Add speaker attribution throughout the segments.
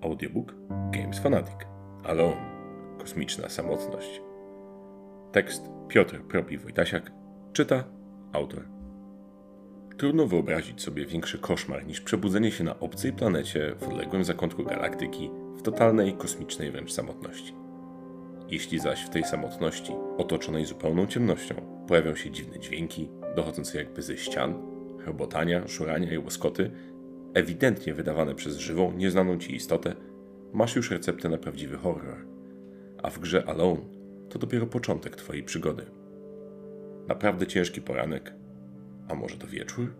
Speaker 1: Audiobook Games Fanatic Alone Kosmiczna samotność Tekst Piotr Propi Wojtasiak czyta autor. Trudno wyobrazić sobie większy koszmar niż przebudzenie się na obcej planecie w odległym zakątku galaktyki w totalnej kosmicznej wręcz samotności. Jeśli zaś w tej samotności, otoczonej zupełną ciemnością, pojawią się dziwne dźwięki, dochodzące jakby ze ścian, chrobotania, szurania i łoskoty, ewidentnie wydawane przez żywą, nieznaną ci istotę, masz już receptę na prawdziwy horror. A w grze Alone to dopiero początek twojej przygody. Naprawdę ciężki poranek, a może to wieczór?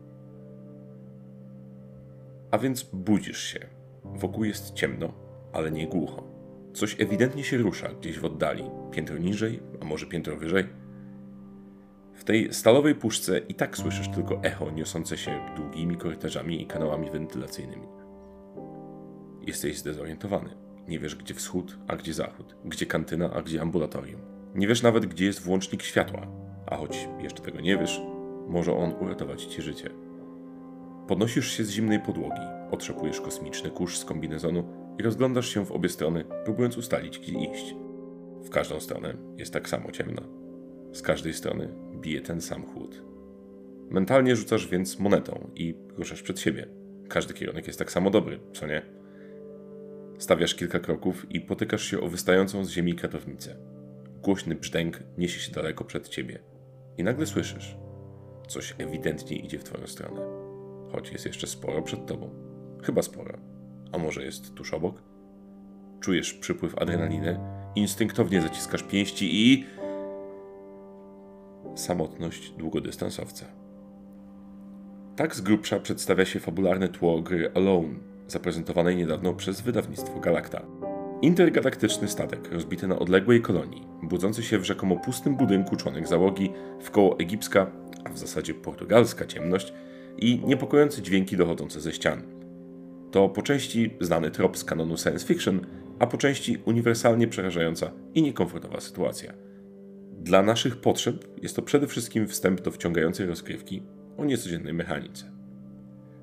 Speaker 1: A więc budzisz się. Wokół jest ciemno, ale nie głucho. Coś ewidentnie się rusza gdzieś w oddali, piętro niżej, a może piętro wyżej. W tej stalowej puszce i tak słyszysz tylko echo niosące się długimi korytarzami i kanałami wentylacyjnymi. Jesteś zdezorientowany. Nie wiesz, gdzie wschód, a gdzie zachód, gdzie kantyna, a gdzie ambulatorium. Nie wiesz nawet, gdzie jest włącznik światła, a choć jeszcze tego nie wiesz, może on uratować ci życie. Podnosisz się z zimnej podłogi, otrzepujesz kosmiczny kurz z kombinezonu i rozglądasz się w obie strony, próbując ustalić, gdzie iść. W każdą stronę jest tak samo ciemno. Z każdej strony bije ten sam chłód. Mentalnie rzucasz więc monetą i ruszasz przed siebie. Każdy kierunek jest tak samo dobry, co nie? Stawiasz kilka kroków i potykasz się o wystającą z ziemi kratownicę. Głośny brzdęk niesie się daleko przed ciebie. I nagle słyszysz. Coś ewidentnie idzie w twoją stronę. Choć jest jeszcze sporo przed tobą. Chyba sporo. A może jest tuż obok? Czujesz przypływ adrenaliny, instynktownie zaciskasz pięści i... Samotność długodystansowca. Tak z grubsza przedstawia się fabularne tło gry Alone, zaprezentowanej niedawno przez wydawnictwo Galacta. Intergalaktyczny statek rozbity na odległej kolonii, budzący się w rzekomo pustym budynku członek załogi, wkoło egipska, a w zasadzie portugalska ciemność i niepokojące dźwięki dochodzące ze ścian. To po części znany trop z kanonu science fiction, a po części uniwersalnie przerażająca i niekomfortowa sytuacja. Dla naszych potrzeb jest to przede wszystkim wstęp do wciągającej rozgrywki o niecodziennej mechanice.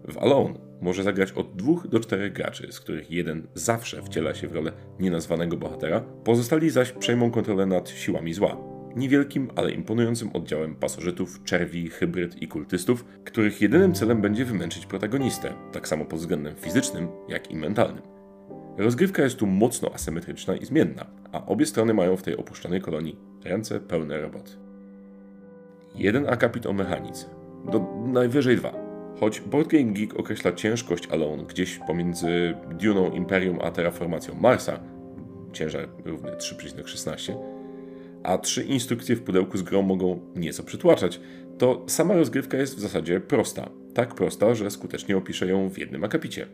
Speaker 1: W Alone może zagrać od dwóch do czterech graczy, z których jeden zawsze wciela się w rolę nienazwanego bohatera, pozostali zaś przejmą kontrolę nad siłami zła. Niewielkim, ale imponującym oddziałem pasożytów, czerwi, hybryd i kultystów, których jedynym celem będzie wymęczyć protagonistę, tak samo pod względem fizycznym, jak i mentalnym. Rozgrywka jest tu mocno asymetryczna i zmienna, a obie strony mają w tej opuszczonej kolonii ręce pełne roboty. Jeden akapit o mechanice, do najwyżej dwa, Choć Board Game Geek określa ciężkość Alone gdzieś pomiędzy Duną Imperium a terraformacją Marsa, ciężar równy 3,16, a trzy instrukcje w pudełku z grą mogą nieco przytłaczać, to sama rozgrywka jest w zasadzie prosta. Tak prosta, że skutecznie opiszę ją w jednym akapicie.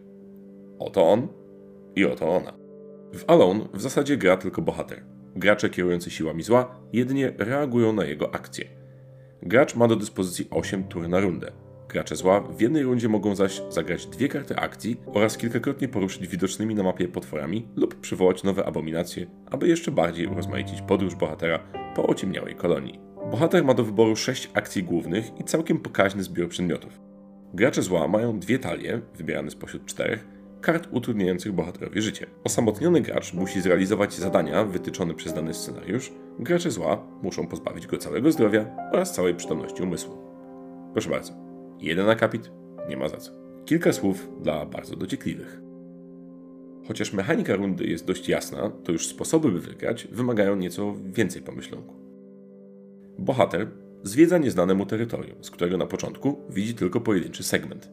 Speaker 1: Oto on i oto ona. W Alone w zasadzie gra tylko bohater. Gracze kierujący siłami zła jedynie reagują na jego akcje. Gracz ma do dyspozycji 8 tur na rundę. Gracze zła w jednej rundzie mogą zaś zagrać dwie karty akcji oraz kilkakrotnie poruszyć widocznymi na mapie potworami lub przywołać nowe abominacje, aby jeszcze bardziej urozmaicić podróż bohatera po ociemniałej kolonii. Bohater ma do wyboru sześć akcji głównych i całkiem pokaźny zbiór przedmiotów. Gracze zła mają dwie talie, wybierane spośród czterech, kart utrudniających bohaterowi życie. Osamotniony gracz musi zrealizować zadania wytyczone przez dany scenariusz, gracze zła muszą pozbawić go całego zdrowia oraz całej przytomności umysłu. Proszę bardzo. Jeden akapit? Nie ma za co. Kilka słów dla bardzo dociekliwych. Chociaż mechanika rundy jest dość jasna, to już sposoby, by wygrać, wymagają nieco więcej pomyślunku. Bohater zwiedza nieznane mu terytorium, z którego na początku widzi tylko pojedynczy segment.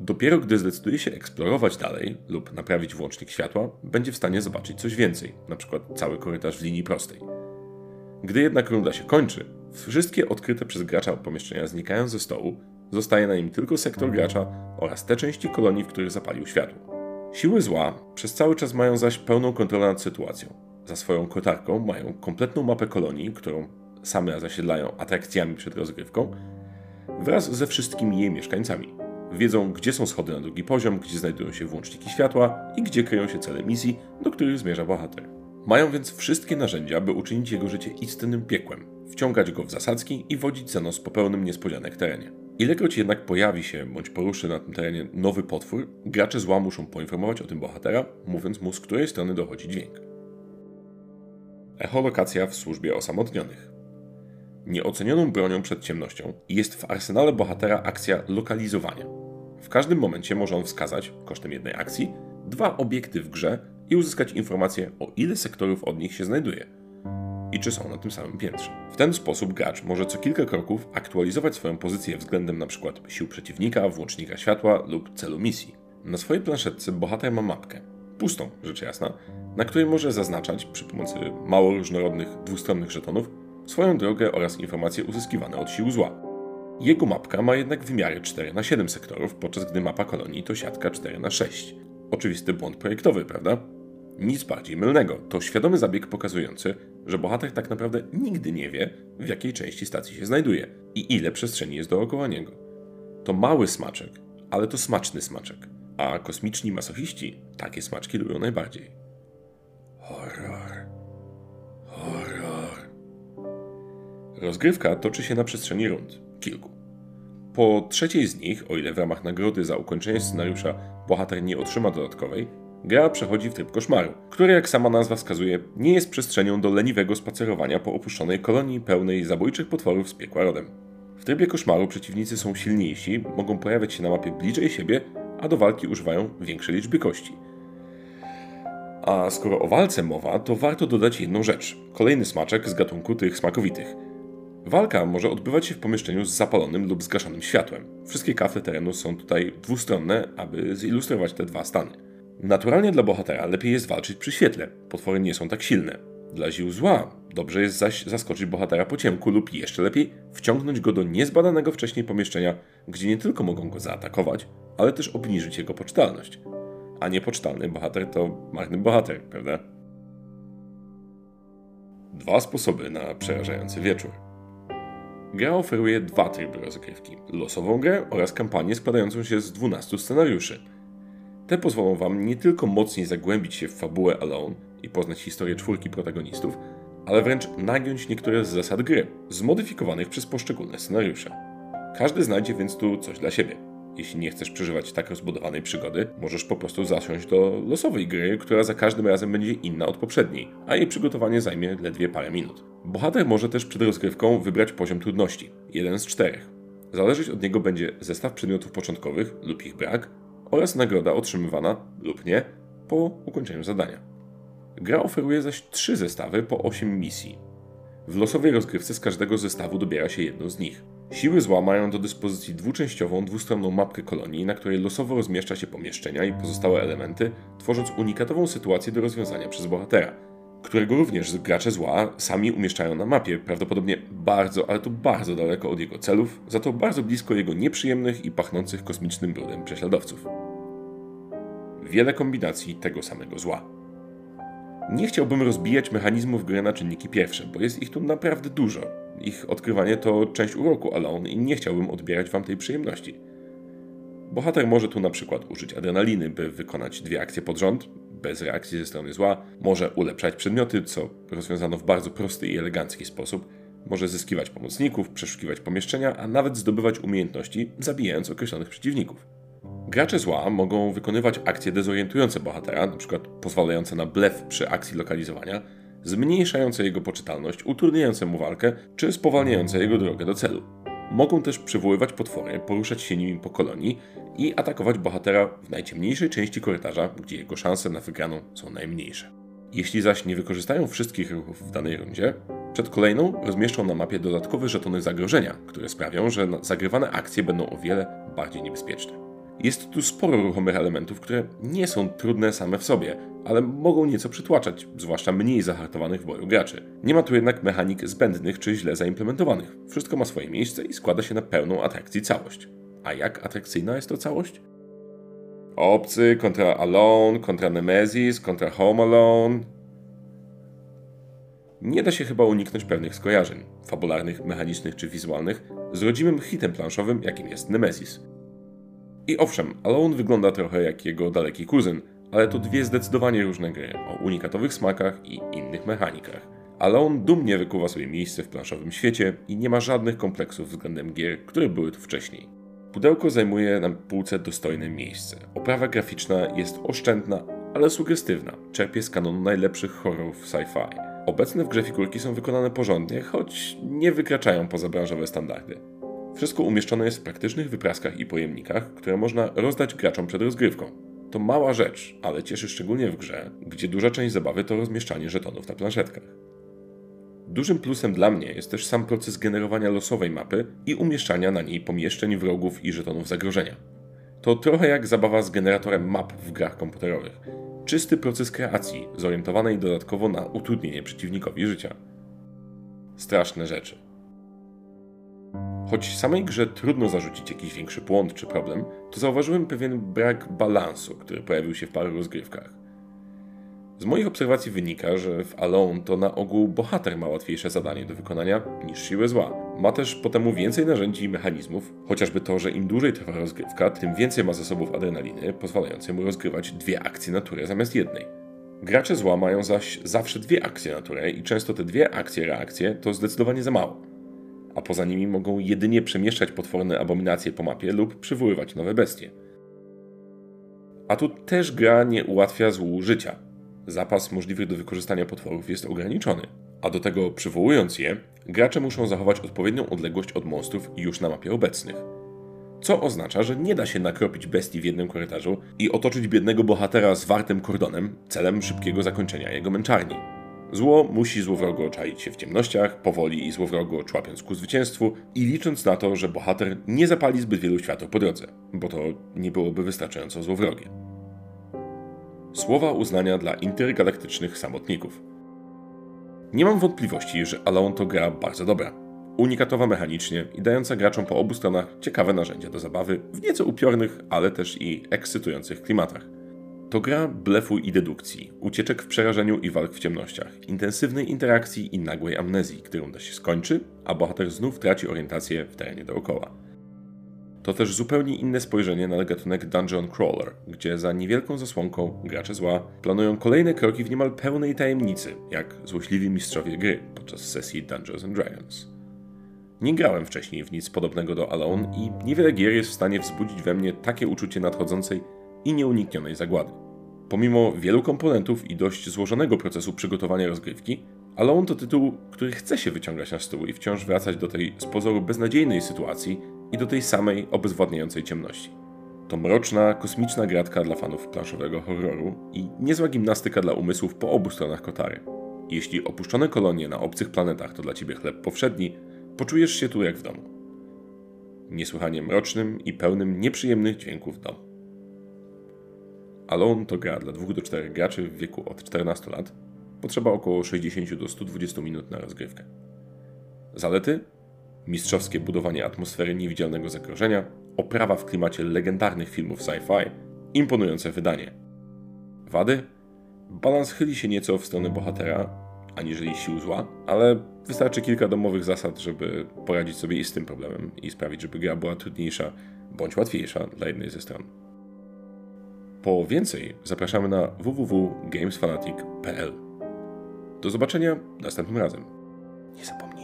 Speaker 1: Dopiero gdy zdecyduje się eksplorować dalej lub naprawić włącznik światła, będzie w stanie zobaczyć coś więcej, np. cały korytarz w linii prostej. Gdy jednak runda się kończy, Wszystkie odkryte przez gracza pomieszczenia znikają ze stołu, zostaje na nim tylko sektor gracza oraz te części kolonii, w których zapalił światło. Siły zła przez cały czas mają zaś pełną kontrolę nad sytuacją. Za swoją kotarką mają kompletną mapę kolonii, którą same zasiedlają atrakcjami przed rozgrywką, wraz ze wszystkimi jej mieszkańcami. Wiedzą, gdzie są schody na drugi poziom, gdzie znajdują się włączniki światła i gdzie kryją się cele misji, do których zmierza bohater. Mają więc wszystkie narzędzia, by uczynić jego życie istnym piekłem, wciągać go w zasadzki i wodzić za nos po pełnym niespodzianek terenie. Ilekroć jednak pojawi się bądź poruszy na tym terenie nowy potwór, gracze zła muszą poinformować o tym bohatera, mówiąc mu z której strony dochodzi dźwięk. Echolokacja w służbie osamotnionych. Nieocenioną bronią przed ciemnością jest w arsenale bohatera akcja lokalizowania. W każdym momencie może on wskazać, kosztem jednej akcji, dwa obiekty w grze i uzyskać informację o ile sektorów od nich się znajduje i czy są na tym samym piętrze. W ten sposób gracz może co kilka kroków aktualizować swoją pozycję względem np. sił przeciwnika, włącznika światła lub celu misji. Na swojej planszetce bohater ma mapkę, pustą rzecz jasna, na której może zaznaczać przy pomocy mało różnorodnych dwustronnych żetonów swoją drogę oraz informacje uzyskiwane od sił zła. Jego mapka ma jednak wymiary 4 na 7 sektorów, podczas gdy mapa kolonii to siatka 4 na 6 Oczywisty błąd projektowy, prawda? Nic bardziej mylnego. To świadomy zabieg pokazujący, że bohater tak naprawdę nigdy nie wie, w jakiej części stacji się znajduje i ile przestrzeni jest dookoła niego. To mały smaczek, ale to smaczny smaczek. A kosmiczni masochiści takie smaczki lubią najbardziej. Horror. Horror. Rozgrywka toczy się na przestrzeni rund. Kilku. Po trzeciej z nich, o ile w ramach nagrody za ukończenie scenariusza bohater nie otrzyma dodatkowej, gra przechodzi w tryb koszmaru, który jak sama nazwa wskazuje, nie jest przestrzenią do leniwego spacerowania po opuszczonej kolonii pełnej zabójczych potworów z piekła rodem. W trybie koszmaru przeciwnicy są silniejsi, mogą pojawiać się na mapie bliżej siebie, a do walki używają większej liczby kości. A skoro o walce mowa, to warto dodać jedną rzecz. Kolejny smaczek z gatunku tych smakowitych – Walka może odbywać się w pomieszczeniu z zapalonym lub zgaszonym światłem. Wszystkie kafle terenu są tutaj dwustronne, aby zilustrować te dwa stany. Naturalnie dla bohatera lepiej jest walczyć przy świetle, potwory nie są tak silne. Dla ziół zła dobrze jest zaś zaskoczyć bohatera po ciemku lub jeszcze lepiej wciągnąć go do niezbadanego wcześniej pomieszczenia, gdzie nie tylko mogą go zaatakować, ale też obniżyć jego poczytalność. A niepoczytalny bohater to marny bohater, prawda? Dwa sposoby na przerażający wieczór. Gra oferuje dwa tryby rozgrywki: losową grę oraz kampanię składającą się z 12 scenariuszy. Te pozwolą Wam nie tylko mocniej zagłębić się w fabułę Alone i poznać historię czwórki protagonistów, ale wręcz nagiąć niektóre z zasad gry, zmodyfikowanych przez poszczególne scenariusze. Każdy znajdzie więc tu coś dla siebie. Jeśli nie chcesz przeżywać tak rozbudowanej przygody, możesz po prostu zasiąść do losowej gry, która za każdym razem będzie inna od poprzedniej, a jej przygotowanie zajmie ledwie parę minut. Bohater może też przed rozgrywką wybrać poziom trudności, jeden z czterech. Zależeć od niego będzie zestaw przedmiotów początkowych lub ich brak oraz nagroda otrzymywana lub nie po ukończeniu zadania. Gra oferuje zaś trzy zestawy po 8 misji. W losowej rozgrywce z każdego zestawu dobiera się jedno z nich. Siły zła mają do dyspozycji dwuczęściową, dwustronną mapkę kolonii, na której losowo rozmieszcza się pomieszczenia i pozostałe elementy, tworząc unikatową sytuację do rozwiązania przez bohatera, którego również gracze zła sami umieszczają na mapie, prawdopodobnie bardzo, ale to bardzo daleko od jego celów, za to bardzo blisko jego nieprzyjemnych i pachnących kosmicznym brudem prześladowców. Wiele kombinacji tego samego zła. Nie chciałbym rozbijać mechanizmów gry na czynniki pierwsze, bo jest ich tu naprawdę dużo ich odkrywanie to część uroku Alone i nie chciałbym odbierać wam tej przyjemności. Bohater może tu na przykład użyć adrenaliny, by wykonać dwie akcje pod rząd, bez reakcji ze strony zła, może ulepszać przedmioty, co rozwiązano w bardzo prosty i elegancki sposób, może zyskiwać pomocników, przeszukiwać pomieszczenia, a nawet zdobywać umiejętności, zabijając określonych przeciwników. Gracze zła mogą wykonywać akcje dezorientujące bohatera, np. pozwalające na blef przy akcji lokalizowania, zmniejszające jego poczytalność, utrudniające mu walkę, czy spowalniające jego drogę do celu. Mogą też przywoływać potwory, poruszać się nimi po kolonii i atakować bohatera w najciemniejszej części korytarza, gdzie jego szanse na wygraną są najmniejsze. Jeśli zaś nie wykorzystają wszystkich ruchów w danej rundzie, przed kolejną rozmieszczą na mapie dodatkowe żetony zagrożenia, które sprawią, że zagrywane akcje będą o wiele bardziej niebezpieczne. Jest tu sporo ruchomych elementów, które nie są trudne same w sobie, ale mogą nieco przytłaczać, zwłaszcza mniej zahartowanych w boju graczy. Nie ma tu jednak mechanik zbędnych czy źle zaimplementowanych. Wszystko ma swoje miejsce i składa się na pełną atrakcji całość. A jak atrakcyjna jest to całość? Obcy kontra Alone, kontra Nemesis, kontra Home Alone. Nie da się chyba uniknąć pewnych skojarzeń, fabularnych, mechanicznych czy wizualnych, z rodzimym hitem planszowym, jakim jest Nemesis. I owszem, Alone wygląda trochę jak jego daleki kuzyn, ale to dwie zdecydowanie różne gry o unikatowych smakach i innych mechanikach. ale on dumnie wykuwa sobie miejsce w planszowym świecie i nie ma żadnych kompleksów względem gier, które były tu wcześniej. Pudełko zajmuje na półce dostojne miejsce. Oprawa graficzna jest oszczędna, ale sugestywna. Czerpie z kanonu najlepszych horrorów sci-fi. Obecne w grze figurki są wykonane porządnie, choć nie wykraczają poza branżowe standardy. Wszystko umieszczone jest w praktycznych wypraskach i pojemnikach, które można rozdać graczom przed rozgrywką. To mała rzecz, ale cieszy szczególnie w grze, gdzie duża część zabawy to rozmieszczanie żetonów na planszetkach. Dużym plusem dla mnie jest też sam proces generowania losowej mapy i umieszczania na niej pomieszczeń, wrogów i żetonów zagrożenia. To trochę jak zabawa z generatorem map w grach komputerowych. Czysty proces kreacji, zorientowany dodatkowo na utrudnienie przeciwnikowi życia. Straszne rzeczy. Choć samej grze trudno zarzucić jakiś większy błąd czy problem, to zauważyłem pewien brak balansu, który pojawił się w paru rozgrywkach. Z moich obserwacji wynika, że w Alone to na ogół bohater ma łatwiejsze zadanie do wykonania niż siłę zła. Ma też po temu więcej narzędzi i mechanizmów, chociażby to, że im dłużej trwa rozgrywka, tym więcej ma zasobów adrenaliny, pozwalającej mu rozgrywać dwie akcje na turę zamiast jednej. Gracze zła mają zaś zawsze dwie akcje na turę i często te dwie akcje reakcje to zdecydowanie za mało. A poza nimi mogą jedynie przemieszczać potworne abominacje po mapie lub przywoływać nowe bestie. A tu też gra nie ułatwia złu życia zapas możliwych do wykorzystania potworów jest ograniczony. A do tego przywołując je, gracze muszą zachować odpowiednią odległość od monstrów już na mapie obecnych. Co oznacza, że nie da się nakropić bestii w jednym korytarzu i otoczyć biednego bohatera zwartym kordonem celem szybkiego zakończenia jego męczarni. Zło musi złowrogo czaić się w ciemnościach, powoli i złowrogo człapiąc ku zwycięstwu i licząc na to, że bohater nie zapali zbyt wielu światów po drodze, bo to nie byłoby wystarczająco złowrogie. Słowa uznania dla intergalaktycznych samotników. Nie mam wątpliwości, że Alone to gra bardzo dobra. Unikatowa mechanicznie i dająca graczom po obu stronach ciekawe narzędzia do zabawy w nieco upiornych, ale też i ekscytujących klimatach. To gra blefu i dedukcji, ucieczek w przerażeniu i walk w ciemnościach, intensywnej interakcji i nagłej amnezji, którą da się skończy, a bohater znów traci orientację w terenie dookoła. To też zupełnie inne spojrzenie na gatunek Dungeon Crawler, gdzie za niewielką zasłonką gracze zła planują kolejne kroki w niemal pełnej tajemnicy, jak złośliwi mistrzowie gry podczas sesji Dungeons and Dragons. Nie grałem wcześniej w nic podobnego do Alone i niewiele gier jest w stanie wzbudzić we mnie takie uczucie nadchodzącej i nieuniknionej zagłady. Pomimo wielu komponentów i dość złożonego procesu przygotowania rozgrywki, Alone to tytuł, który chce się wyciągać na stół i wciąż wracać do tej z pozoru beznadziejnej sytuacji, i do tej samej obezwładniającej ciemności. To mroczna, kosmiczna gratka dla fanów planszowego horroru i niezła gimnastyka dla umysłów po obu stronach kotary. Jeśli opuszczone kolonie na obcych planetach to dla ciebie chleb powszedni, poczujesz się tu jak w domu. Niesłychanie mrocznym i pełnym nieprzyjemnych dźwięków domu. Alone to gra dla 2 do 4 graczy w wieku od 14 lat. Potrzeba około 60 do 120 minut na rozgrywkę. Zalety mistrzowskie budowanie atmosfery niewidzialnego zagrożenia, oprawa w klimacie legendarnych filmów sci-fi, imponujące wydanie. Wady? Balans chyli się nieco w stronę bohatera, aniżeli sił zła, ale wystarczy kilka domowych zasad, żeby poradzić sobie i z tym problemem i sprawić, żeby gra była trudniejsza bądź łatwiejsza dla jednej ze stron. Po więcej zapraszamy na www.gamesfanatic.pl. Do zobaczenia następnym razem. Nie zapomnij